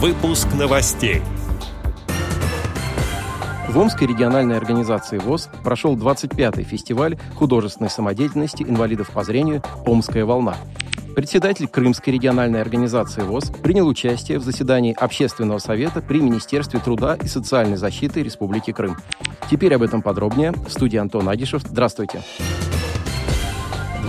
Выпуск новостей. В Омской региональной организации ВОЗ прошел 25-й фестиваль художественной самодеятельности инвалидов по зрению «Омская волна». Председатель Крымской региональной организации ВОЗ принял участие в заседании Общественного совета при Министерстве труда и социальной защиты Республики Крым. Теперь об этом подробнее. В студии Антон Агишев. Здравствуйте. Здравствуйте.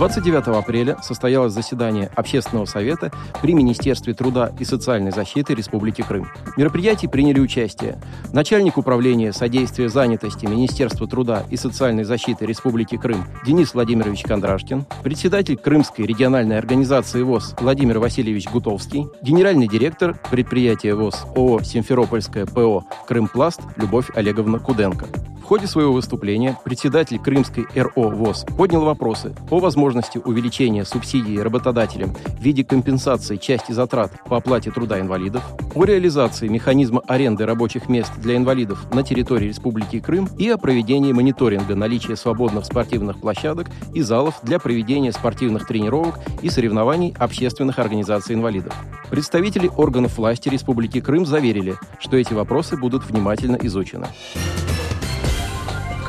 29 апреля состоялось заседание Общественного совета при Министерстве труда и социальной защиты Республики Крым. В мероприятии приняли участие начальник управления содействия занятости Министерства труда и социальной защиты Республики Крым Денис Владимирович Кондрашкин, председатель Крымской региональной организации ВОЗ Владимир Васильевич Гутовский, генеральный директор предприятия ВОЗ ООО «Симферопольское ПО Крымпласт» Любовь Олеговна Куденко ходе своего выступления председатель Крымской РО ВОЗ поднял вопросы о возможности увеличения субсидий работодателям в виде компенсации части затрат по оплате труда инвалидов, о реализации механизма аренды рабочих мест для инвалидов на территории Республики Крым и о проведении мониторинга наличия свободных спортивных площадок и залов для проведения спортивных тренировок и соревнований общественных организаций инвалидов. Представители органов власти Республики Крым заверили, что эти вопросы будут внимательно изучены.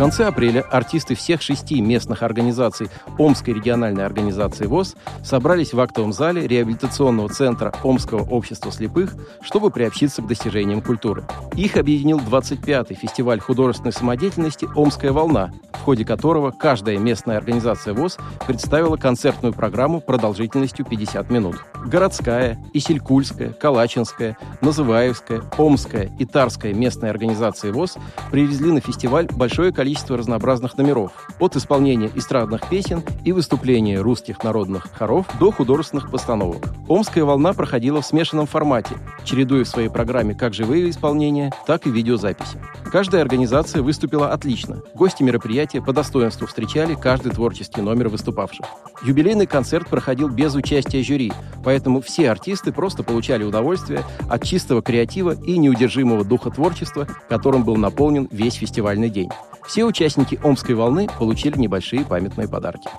Конце апреля артисты всех шести местных организаций Омской региональной организации ВОЗ собрались в актовом зале реабилитационного центра Омского общества слепых, чтобы приобщиться к достижениям культуры. Их объединил 25-й фестиваль художественной самодеятельности «Омская волна», в ходе которого каждая местная организация ВОЗ представила концертную программу продолжительностью 50 минут. Городская, Исилькульская, Калачинская, Называевская, Омская и Тарская местные организации ВОЗ привезли на фестиваль большое количество разнообразных номеров, от исполнения эстрадных песен и выступления русских народных хоров до художественных постановок. Омская волна проходила в смешанном формате, чередуя в своей программе как живые исполнения, так и видеозаписи. Каждая организация выступила отлично. Гости мероприятия по достоинству встречали каждый творческий номер выступавших. Юбилейный концерт проходил без участия жюри, поэтому все артисты просто получали удовольствие от чистого креатива и неудержимого духа творчества, которым был наполнен весь фестивальный день. Все участники Омской волны получили небольшие памятные подарки.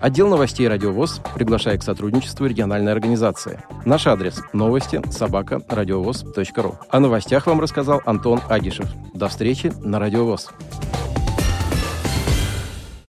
Отдел новостей «Радиовоз» приглашает к сотрудничеству региональной организации. Наш адрес – новости собака радиовоз.ру. О новостях вам рассказал Антон Агишев. До встречи на «Радиовоз».